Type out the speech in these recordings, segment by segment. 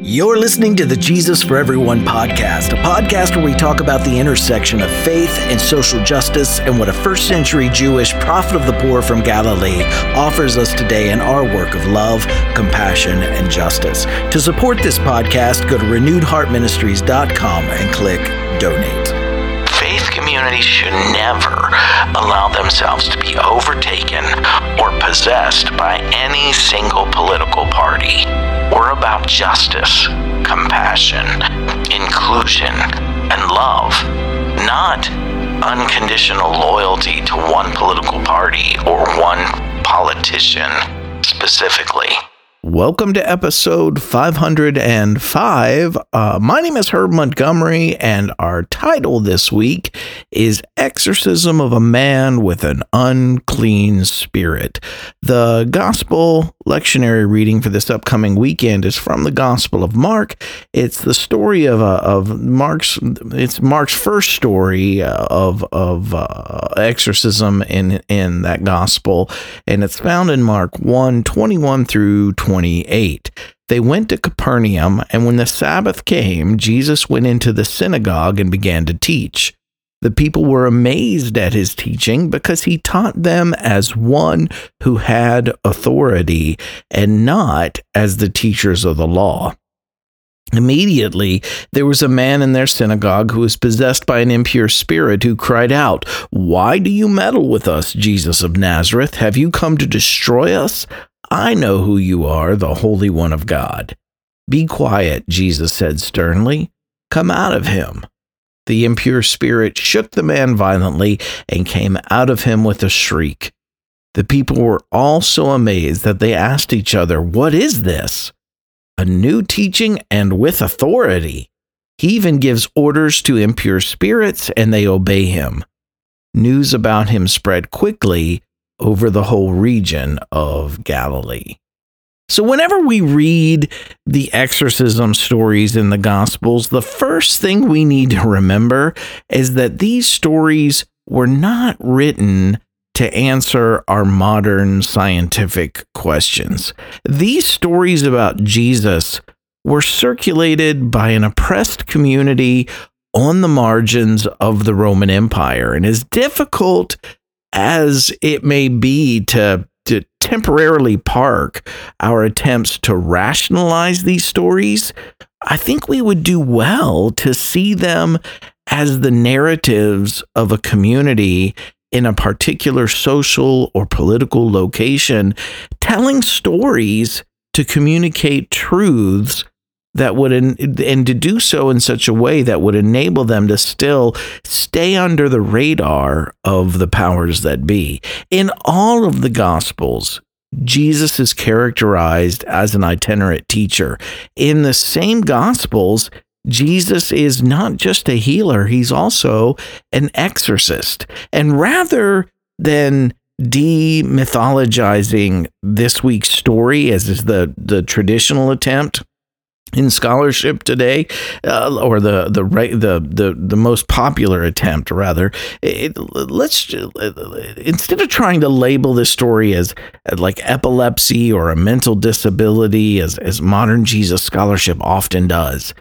You're listening to the Jesus for Everyone podcast, a podcast where we talk about the intersection of faith and social justice and what a first century Jewish prophet of the poor from Galilee offers us today in our work of love, compassion, and justice. To support this podcast, go to renewedheartministries.com and click donate faith communities should never allow themselves to be overtaken or possessed by any single political party. We're about justice, compassion, inclusion, and love, not unconditional loyalty to one political party or one politician specifically. Welcome to episode 505. Uh, my name is Herb Montgomery, and our title this week is Exorcism of a Man with an Unclean Spirit. The gospel lectionary reading for this upcoming weekend is from the Gospel of Mark. It's the story of, uh, of Mark's, it's Mark's first story uh, of, of uh, exorcism in, in that gospel, and it's found in Mark 1 21 through 20. 28. They went to Capernaum, and when the Sabbath came, Jesus went into the synagogue and began to teach. The people were amazed at his teaching because he taught them as one who had authority and not as the teachers of the law. Immediately, there was a man in their synagogue who was possessed by an impure spirit who cried out, Why do you meddle with us, Jesus of Nazareth? Have you come to destroy us? I know who you are, the Holy One of God. Be quiet, Jesus said sternly. Come out of him. The impure spirit shook the man violently and came out of him with a shriek. The people were all so amazed that they asked each other, What is this? A new teaching and with authority. He even gives orders to impure spirits and they obey him. News about him spread quickly over the whole region of Galilee. So, whenever we read the exorcism stories in the Gospels, the first thing we need to remember is that these stories were not written to answer our modern scientific questions. These stories about Jesus were circulated by an oppressed community on the margins of the Roman Empire. And as difficult as it may be to to temporarily park our attempts to rationalize these stories, I think we would do well to see them as the narratives of a community in a particular social or political location, telling stories to communicate truths that would and to do so in such a way that would enable them to still stay under the radar of the powers that be. In all of the gospels Jesus is characterized as an itinerant teacher. In the same gospels Jesus is not just a healer he's also an exorcist. And rather than demythologizing this week's story as is the the traditional attempt in scholarship today, uh, or the the right the the the most popular attempt, rather. It, let's instead of trying to label this story as, as like epilepsy or a mental disability, as as modern Jesus scholarship often does,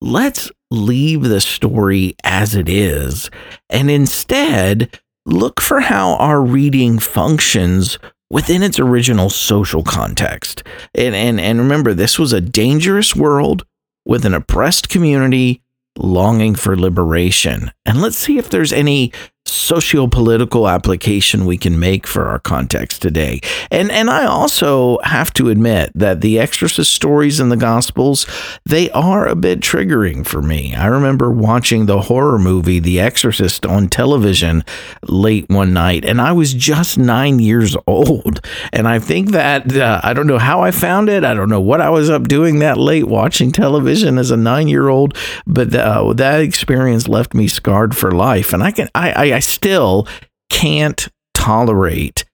let's leave the story as it is, and instead look for how our reading functions within its original social context. And, and, and remember, this was a dangerous world with an oppressed community longing for liberation. And let's see if there's any socio-political application we can make for our context today. And and I also have to admit that the exorcist stories in the gospels, they are a bit triggering for me. I remember watching the horror movie The Exorcist on television late one night and I was just 9 years old. And I think that uh, I don't know how I found it. I don't know what I was up doing that late watching television as a 9-year-old, but uh, that experience left me scarred for life. And I can I, I I still can't tolerate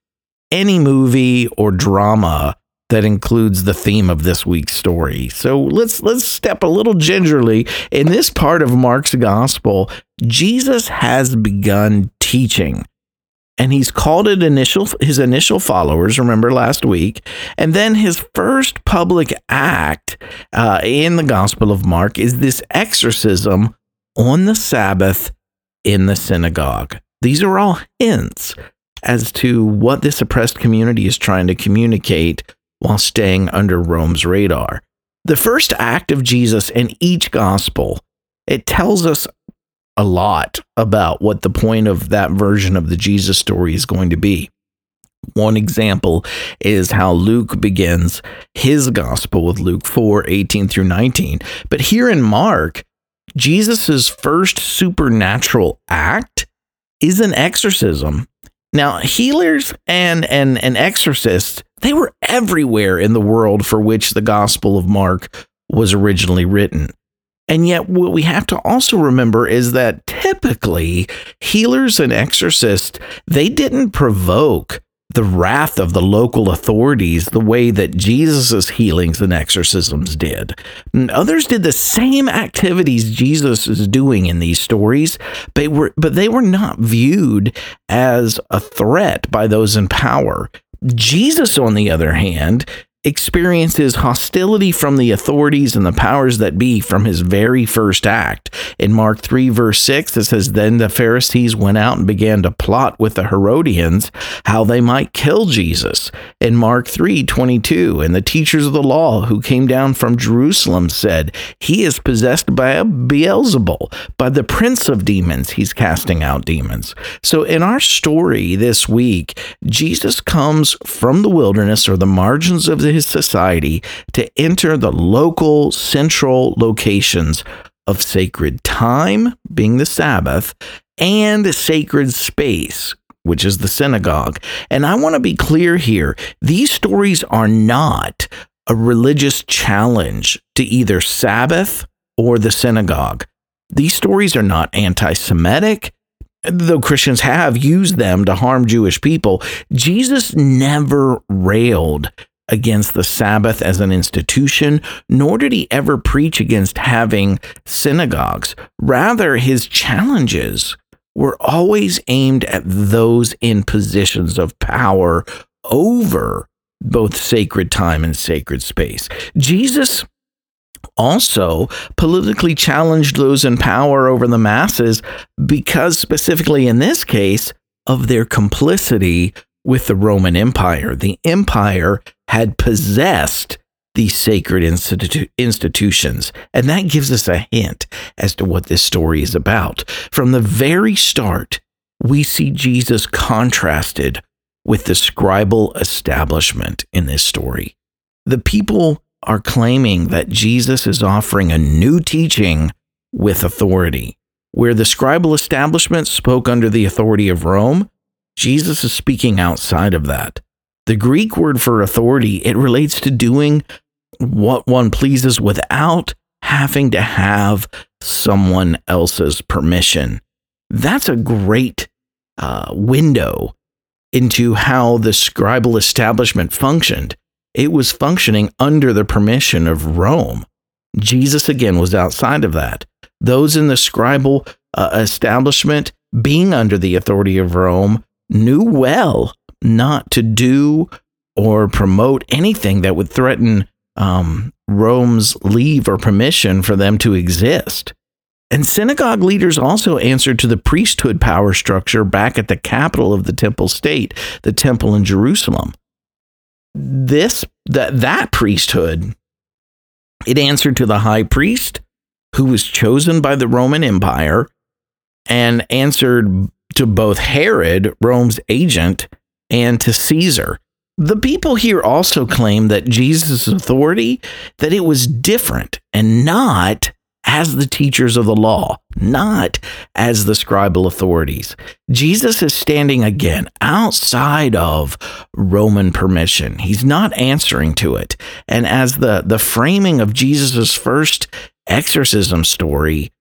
any movie or drama that includes the theme of this week's story. So let's let's step a little gingerly in this part of Mark's gospel. Jesus has begun teaching. and he's called it initial his initial followers. Remember last week, and then his first public act uh, in the Gospel of Mark is this exorcism on the Sabbath in the synagogue. These are all hints as to what this oppressed community is trying to communicate while staying under Rome's radar. The first act of Jesus in each gospel, it tells us a lot about what the point of that version of the Jesus story is going to be. One example is how Luke begins his gospel with Luke 4 18 through 19. But here in Mark, Jesus' first supernatural act is an exorcism. Now, healers and, and, and exorcists, they were everywhere in the world for which the Gospel of Mark was originally written. And yet, what we have to also remember is that typically healers and exorcists, they didn't provoke the wrath of the local authorities the way that Jesus' healings and exorcisms did. And others did the same activities Jesus is doing in these stories, but, were, but they were not viewed as a threat by those in power. Jesus, on the other hand, experiences hostility from the authorities and the powers that be from his very first act. In Mark 3, verse 6, it says, Then the Pharisees went out and began to plot with the Herodians how they might kill Jesus. In Mark 3, 22, and the teachers of the law who came down from Jerusalem said, He is possessed by a Beelzebul, by the prince of demons, he's casting out demons. So in our story this week, Jesus comes from the wilderness or the margins of the his society to enter the local central locations of sacred time, being the Sabbath, and sacred space, which is the synagogue. And I want to be clear here these stories are not a religious challenge to either Sabbath or the synagogue. These stories are not anti Semitic though Christians have used them to harm Jewish people, Jesus never railed against the Sabbath as an institution, nor did he ever preach against having synagogues. Rather, his challenges were always aimed at those in positions of power over both sacred time and sacred space. Jesus also politically challenged those in power over the masses because, specifically in this case, of their complicity with the Roman Empire. The empire had possessed these sacred institu- institutions. And that gives us a hint as to what this story is about. From the very start, we see Jesus contrasted with the scribal establishment in this story. The people are claiming that Jesus is offering a new teaching with authority. Where the scribal establishment spoke under the authority of Rome, Jesus is speaking outside of that. The Greek word for authority, it relates to doing what one pleases without having to have someone else's permission. That's a great uh, window into how the scribal establishment functioned. It was functioning under the permission of Rome. Jesus, again, was outside of that. Those in the scribal uh, establishment, being under the authority of Rome, knew well not to do or promote anything that would threaten um, Rome's leave or permission for them to exist. And synagogue leaders also answered to the priesthood power structure back at the capital of the temple state, the temple in Jerusalem. This that that priesthood it answered to the high priest who was chosen by the Roman Empire and answered to both Herod, Rome's agent, and to Caesar. The people here also claim that Jesus' authority that it was different and not as the teachers of the law, not as the scribal authorities. Jesus is standing again outside of Roman permission. He's not answering to it. And as the, the framing of Jesus' first exorcism story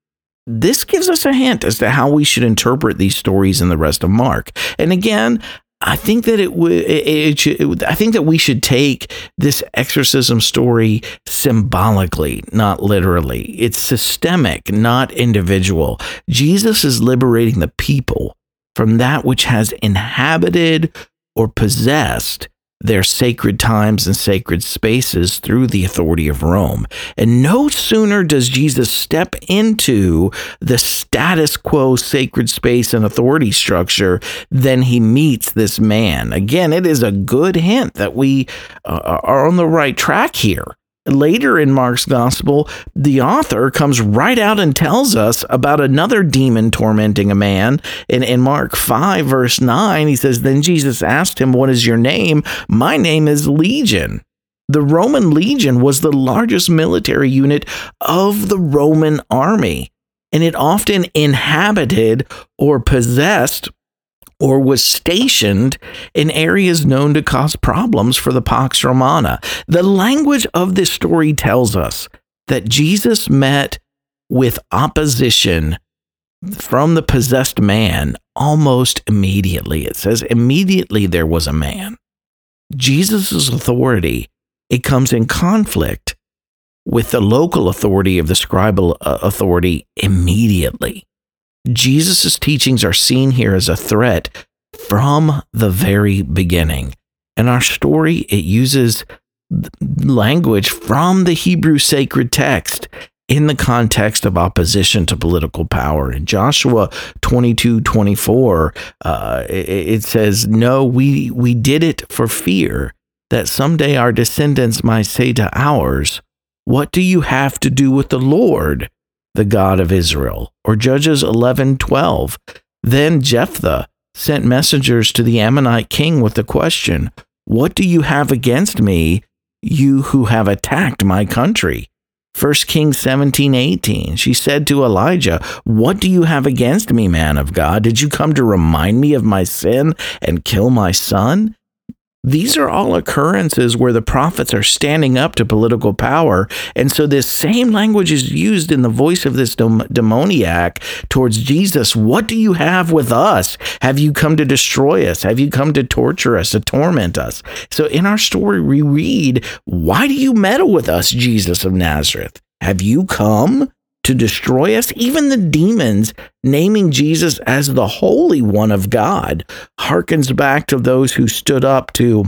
this gives us a hint as to how we should interpret these stories in the rest of Mark. And again, I think that it would. It, it, it, I think that we should take this exorcism story symbolically, not literally. It's systemic, not individual. Jesus is liberating the people from that which has inhabited or possessed their sacred times and sacred spaces through the authority of Rome. And no sooner does Jesus step into the status quo sacred space and authority structure than he meets this man. Again, it is a good hint that we uh, are on the right track here later in Mark's gospel, the author comes right out and tells us about another demon tormenting a man. In, in Mark 5, verse 9, he says, Then Jesus asked him, What is your name? My name is Legion. The Roman legion was the largest military unit of the Roman army, and it often inhabited or possessed or was stationed in areas known to cause problems for the Pax Romana. The language of this story tells us that Jesus met with opposition from the possessed man almost immediately. It says, immediately there was a man. Jesus' authority, it comes in conflict with the local authority of the scribal uh, authority immediately. Jesus' teachings are seen here as a threat from the very beginning. And our story, it uses language from the Hebrew sacred text in the context of opposition to political power. In Joshua 22 24, uh, it, it says, No, we, we did it for fear that someday our descendants might say to ours, What do you have to do with the Lord? The God of Israel. Or Judges 11:12. Then Jephthah sent messengers to the Ammonite king with the question, "What do you have against me, you who have attacked my country?" 1 Kings 17, 18. She said to Elijah, What do you have against me, man of God? Did you come to remind me of my sin and kill my son? These are all occurrences where the prophets are standing up to political power. And so this same language is used in the voice of this demoniac towards Jesus. What do you have with us? Have you come to destroy us? Have you come to torture us, to torment us? So in our story, we read, Why do you meddle with us, Jesus of Nazareth? Have you come to destroy us. Even the demons naming Jesus as the Holy One of God harkens back to those who stood up to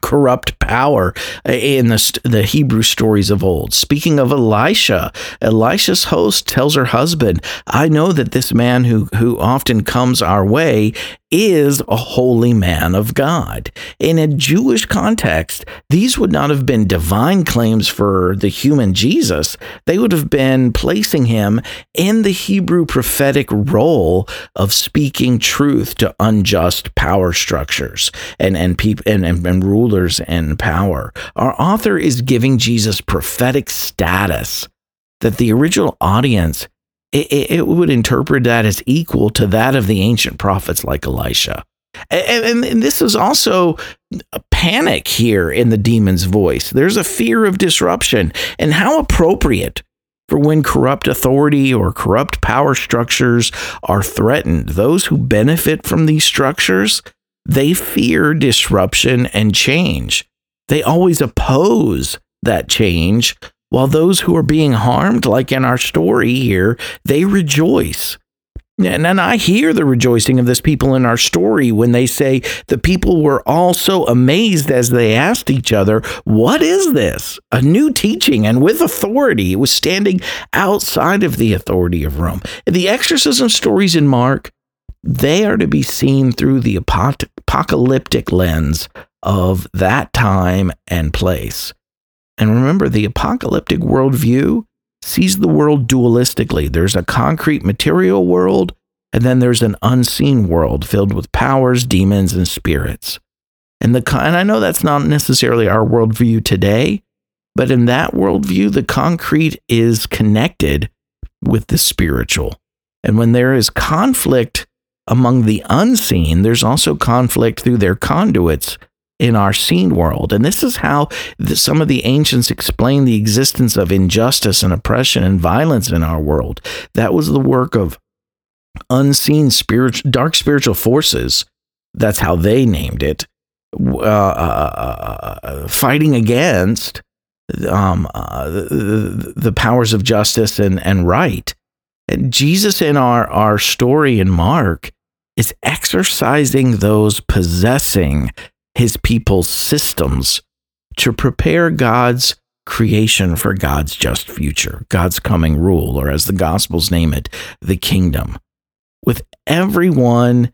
corrupt power in the, the Hebrew stories of old. Speaking of Elisha, Elisha's host tells her husband, I know that this man who, who often comes our way is a holy man of God. In a Jewish context, these would not have been divine claims for the human Jesus. They would have been placing him in the Hebrew prophetic role of speaking truth to unjust power structures and, and, peop- and, and, and rulers and power. Our author is giving Jesus prophetic status that the original audience it, it, would interpret that as equal to that of the ancient prophets like Elisha. And, and, and, this is also a panic here in the demon's voice. There's a fear of disruption. And how appropriate for when corrupt authority or corrupt power structures are threatened. Those who benefit from these structures, they fear disruption and change. They always oppose that change while those who are being harmed, like in our story here, they rejoice. And I hear the rejoicing of this people in our story when they say the people were all so amazed as they asked each other, What is this? A new teaching and with authority. It was standing outside of the authority of Rome. The exorcism stories in Mark, they are to be seen through the apocalyptic lens of that time and place. And remember, the apocalyptic worldview sees the world dualistically. There's a concrete material world, and then there's an unseen world filled with powers, demons, and spirits. And, the, and I know that's not necessarily our worldview today, but in that worldview, the concrete is connected with the spiritual. And when there is conflict among the unseen, there's also conflict through their conduits in our seen world. And this is how the, some of the ancients explain the existence of injustice and oppression and violence in our world. That was the work of unseen spiritual, dark spiritual forces. That's how they named it. Uh, uh, uh, fighting against um, uh, the, the, powers of justice and, and right. And Jesus in our, our story in Mark is exercising those possessing his people's systems to prepare God's creation for God's just future, God's coming rule, or as the Gospels name it, the kingdom. With everyone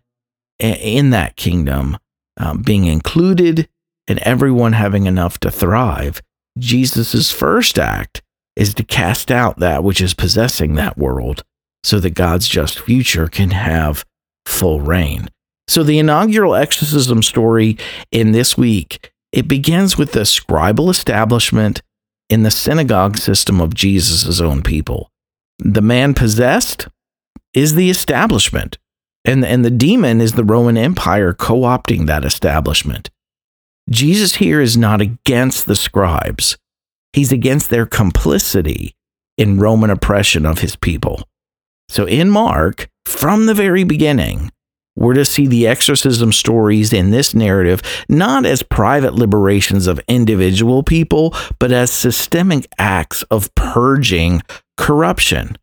in that kingdom um, being included and everyone having enough to thrive, Jesus' first act is to cast out that which is possessing that world so that God's just future can have full reign. So the inaugural exorcism story in this week, it begins with the scribal establishment in the synagogue system of Jesus' own people. The man possessed is the establishment, and, and the demon is the Roman Empire co opting that establishment. Jesus here is not against the scribes, he's against their complicity in Roman oppression of his people. So in Mark, from the very beginning, we're to see the exorcism stories in this narrative not as private liberations of individual people, but as systemic acts of purging corruption.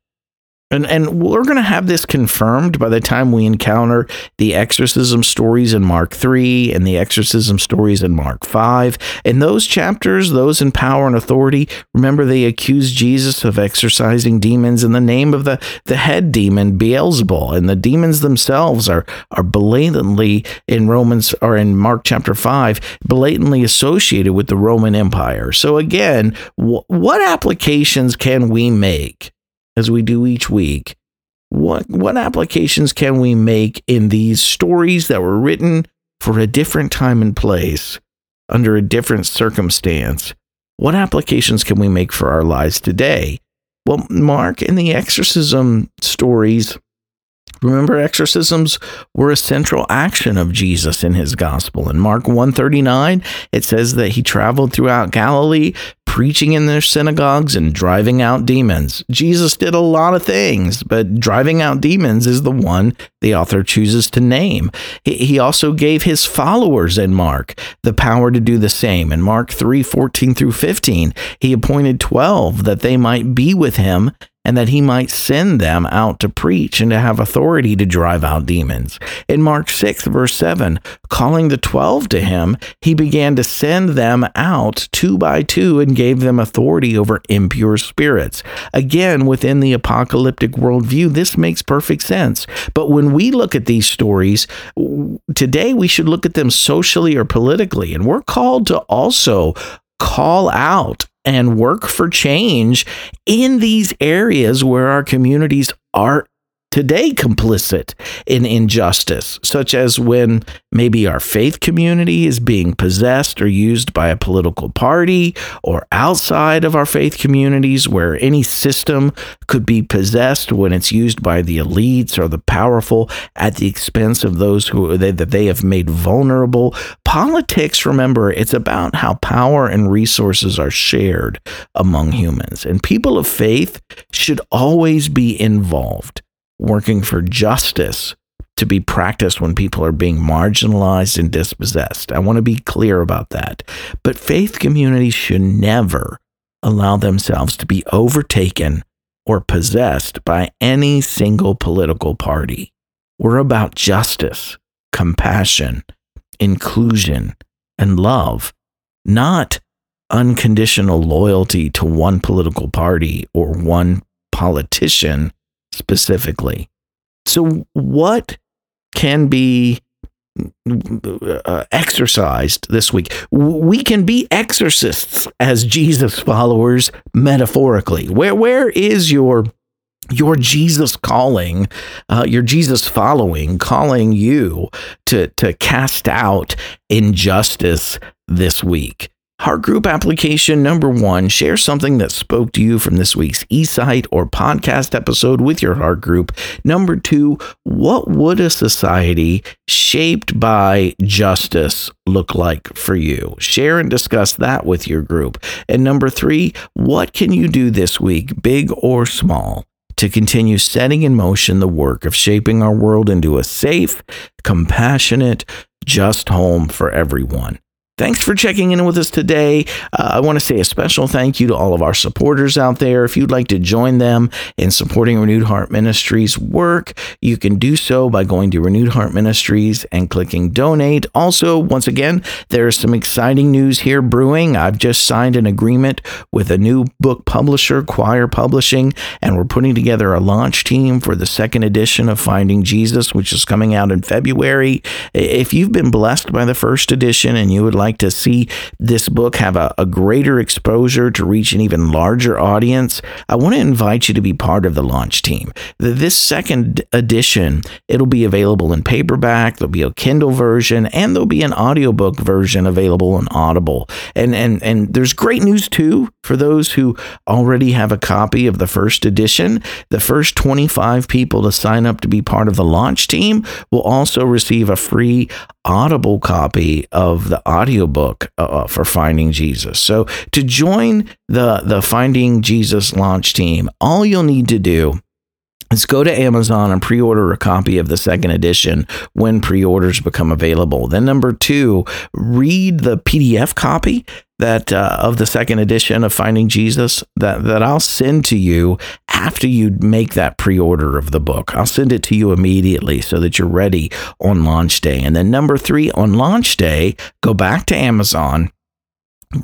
And, and we're going to have this confirmed by the time we encounter the exorcism stories in Mark 3 and the exorcism stories in Mark 5. In those chapters, those in power and authority, remember they accuse Jesus of exorcising demons in the name of the, the head demon, Beelzebul. And the demons themselves are, are blatantly in Romans or in Mark chapter 5, blatantly associated with the Roman Empire. So again, wh- what applications can we make? As we do each week, what what applications can we make in these stories that were written for a different time and place under a different circumstance? What applications can we make for our lives today? Well, Mark in the exorcism stories Remember, exorcisms were a central action of Jesus in his gospel. In Mark 139, it says that he traveled throughout Galilee, preaching in their synagogues and driving out demons. Jesus did a lot of things, but driving out demons is the one the author chooses to name. He also gave his followers in Mark the power to do the same. In Mark 3 14 through 15, he appointed 12 that they might be with him and that he might send them out to preach and to have authority to drive out demons. In Mark 6, verse 7, calling the twelve to him, he began to send them out two by two and gave them authority over impure spirits. Again, within the apocalyptic worldview, this makes perfect sense. But when we look at these stories, today we should look at them socially or politically, and we're called to also call out and work for change in these areas where our communities are today complicit in injustice, such as when maybe our faith community is being possessed or used by a political party, or outside of our faith communities where any system could be possessed when it's used by the elites or the powerful at the expense of those who they, that they have made vulnerable. Politics, remember, it's about how power and resources are shared among humans, and people of faith should always be involved working for justice to be practiced when people are being marginalized and dispossessed. I want to be clear about that. But faith communities should never allow themselves to be overtaken or possessed by any single political party. We're about justice, compassion, inclusion, and love, not unconditional loyalty to one political party or one politician specifically. So, what can be uh, exercised this week? We can be exorcists as Jesus followers metaphorically. Where where is your your Jesus calling, uh, your Jesus following, calling you to to cast out injustice this week? Heart group application number one share something that spoke to you from this week's eSight or podcast episode with your heart group. Number two, what would a society shaped by justice look like for you? Share and discuss that with your group. And number three, what can you do this week, big or small? To continue setting in motion the work of shaping our world into a safe, compassionate, just home for everyone. Thanks for checking in with us today. Uh, I want to say a special thank you to all of our supporters out there. If you'd like to join them in supporting Renewed Heart Ministries work, you can do so by going to Renewed Heart Ministries and clicking donate. Also, once again, there's some exciting news here brewing. I've just signed an agreement with a new book publisher, Quoir Publishing, and we're putting together a launch team for the second edition of Finding Jesus, which is coming out in February. If you've been blessed by the first edition and you would like like to see this book have a, a greater exposure to reach an even larger audience, I want to invite you to be part of the launch team. This second edition, it'll be available in paperback, there'll be a Kindle version, and there'll be an audiobook version available on Audible. And and and there's great news too for those who already have a copy of the first edition. The first 25 people to sign up to be part of the launch team will also receive a free Audible copy of the audiobook uh, uh, for Finding Jesus. So to join the the Finding Jesus launch team, all you'll need to do is go to Amazon and pre-order a copy of the second edition when pre-orders become available. Then number 2, read the PDF copy that uh, of the second edition of Finding Jesus that that I'll send to you after you make that pre-order of the book. I'll send it to you immediately so that you're ready on launch day. And then number 3 on launch day, go back to Amazon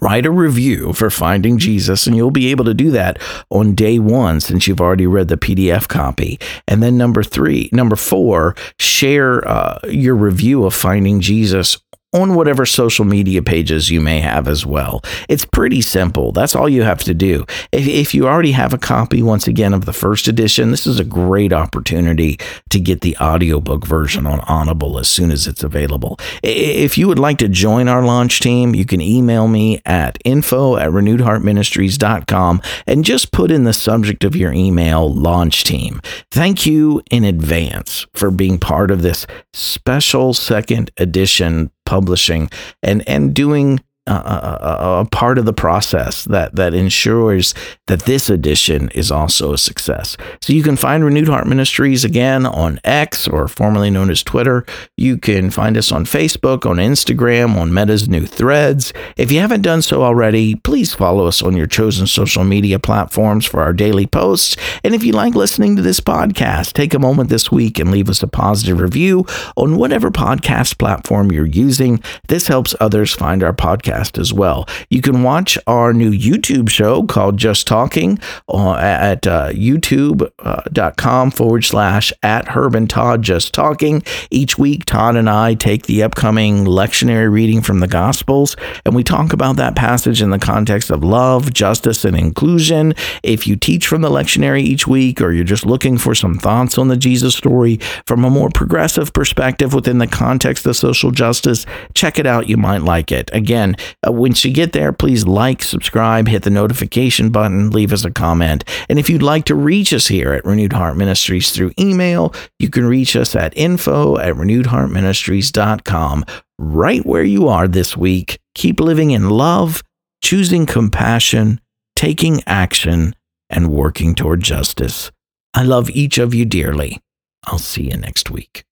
write a review for Finding Jesus, and you'll be able to do that on day one since you've already read the PDF copy. And then number three, number four, share uh, your review of Finding Jesus on whatever social media pages you may have as well. It's pretty simple. That's all you have to do. If, if, you already have a copy, once again, of the first edition, this is a great opportunity to get the audiobook version on Audible as soon as it's available. If you would like to join our launch team, you can email me at info at renewedheartministries.com and just put in the subject of your email launch team. Thank you in advance for being part of this special second edition publishing and and doing a, a, a, part of the process that that ensures that this edition is also a success. So you can find Renewed Heart Ministries again on X or formerly known as Twitter. You can find us on Facebook, on Instagram, on Meta's new threads. If you haven't done so already, please follow us on your chosen social media platforms for our daily posts. And if you like listening to this podcast, take a moment this week and leave us a positive review on whatever podcast platform you're using. This helps others find our podcast podcast as well. You can watch our new YouTube show called Just Talking at uh, youtube.com uh, forward slash at Herb and Todd Just Talking. Each week, Todd and I take the upcoming lectionary reading from the Gospels and we talk about that passage in the context of love, justice, and inclusion. If you teach from the lectionary each week or you're just looking for some thoughts on the Jesus story from a more progressive perspective within the context of social justice, check it out. You might like it. Again, uh, once you get there, please like, subscribe, hit the notification button, leave us a comment. And if you'd like to reach us here at Renewed Heart Ministries through email, you can reach us at info at renewedheartministries.com. Right where you are this week, keep living in love, choosing compassion, taking action, and working toward justice. I love each of you dearly. I'll see you next week.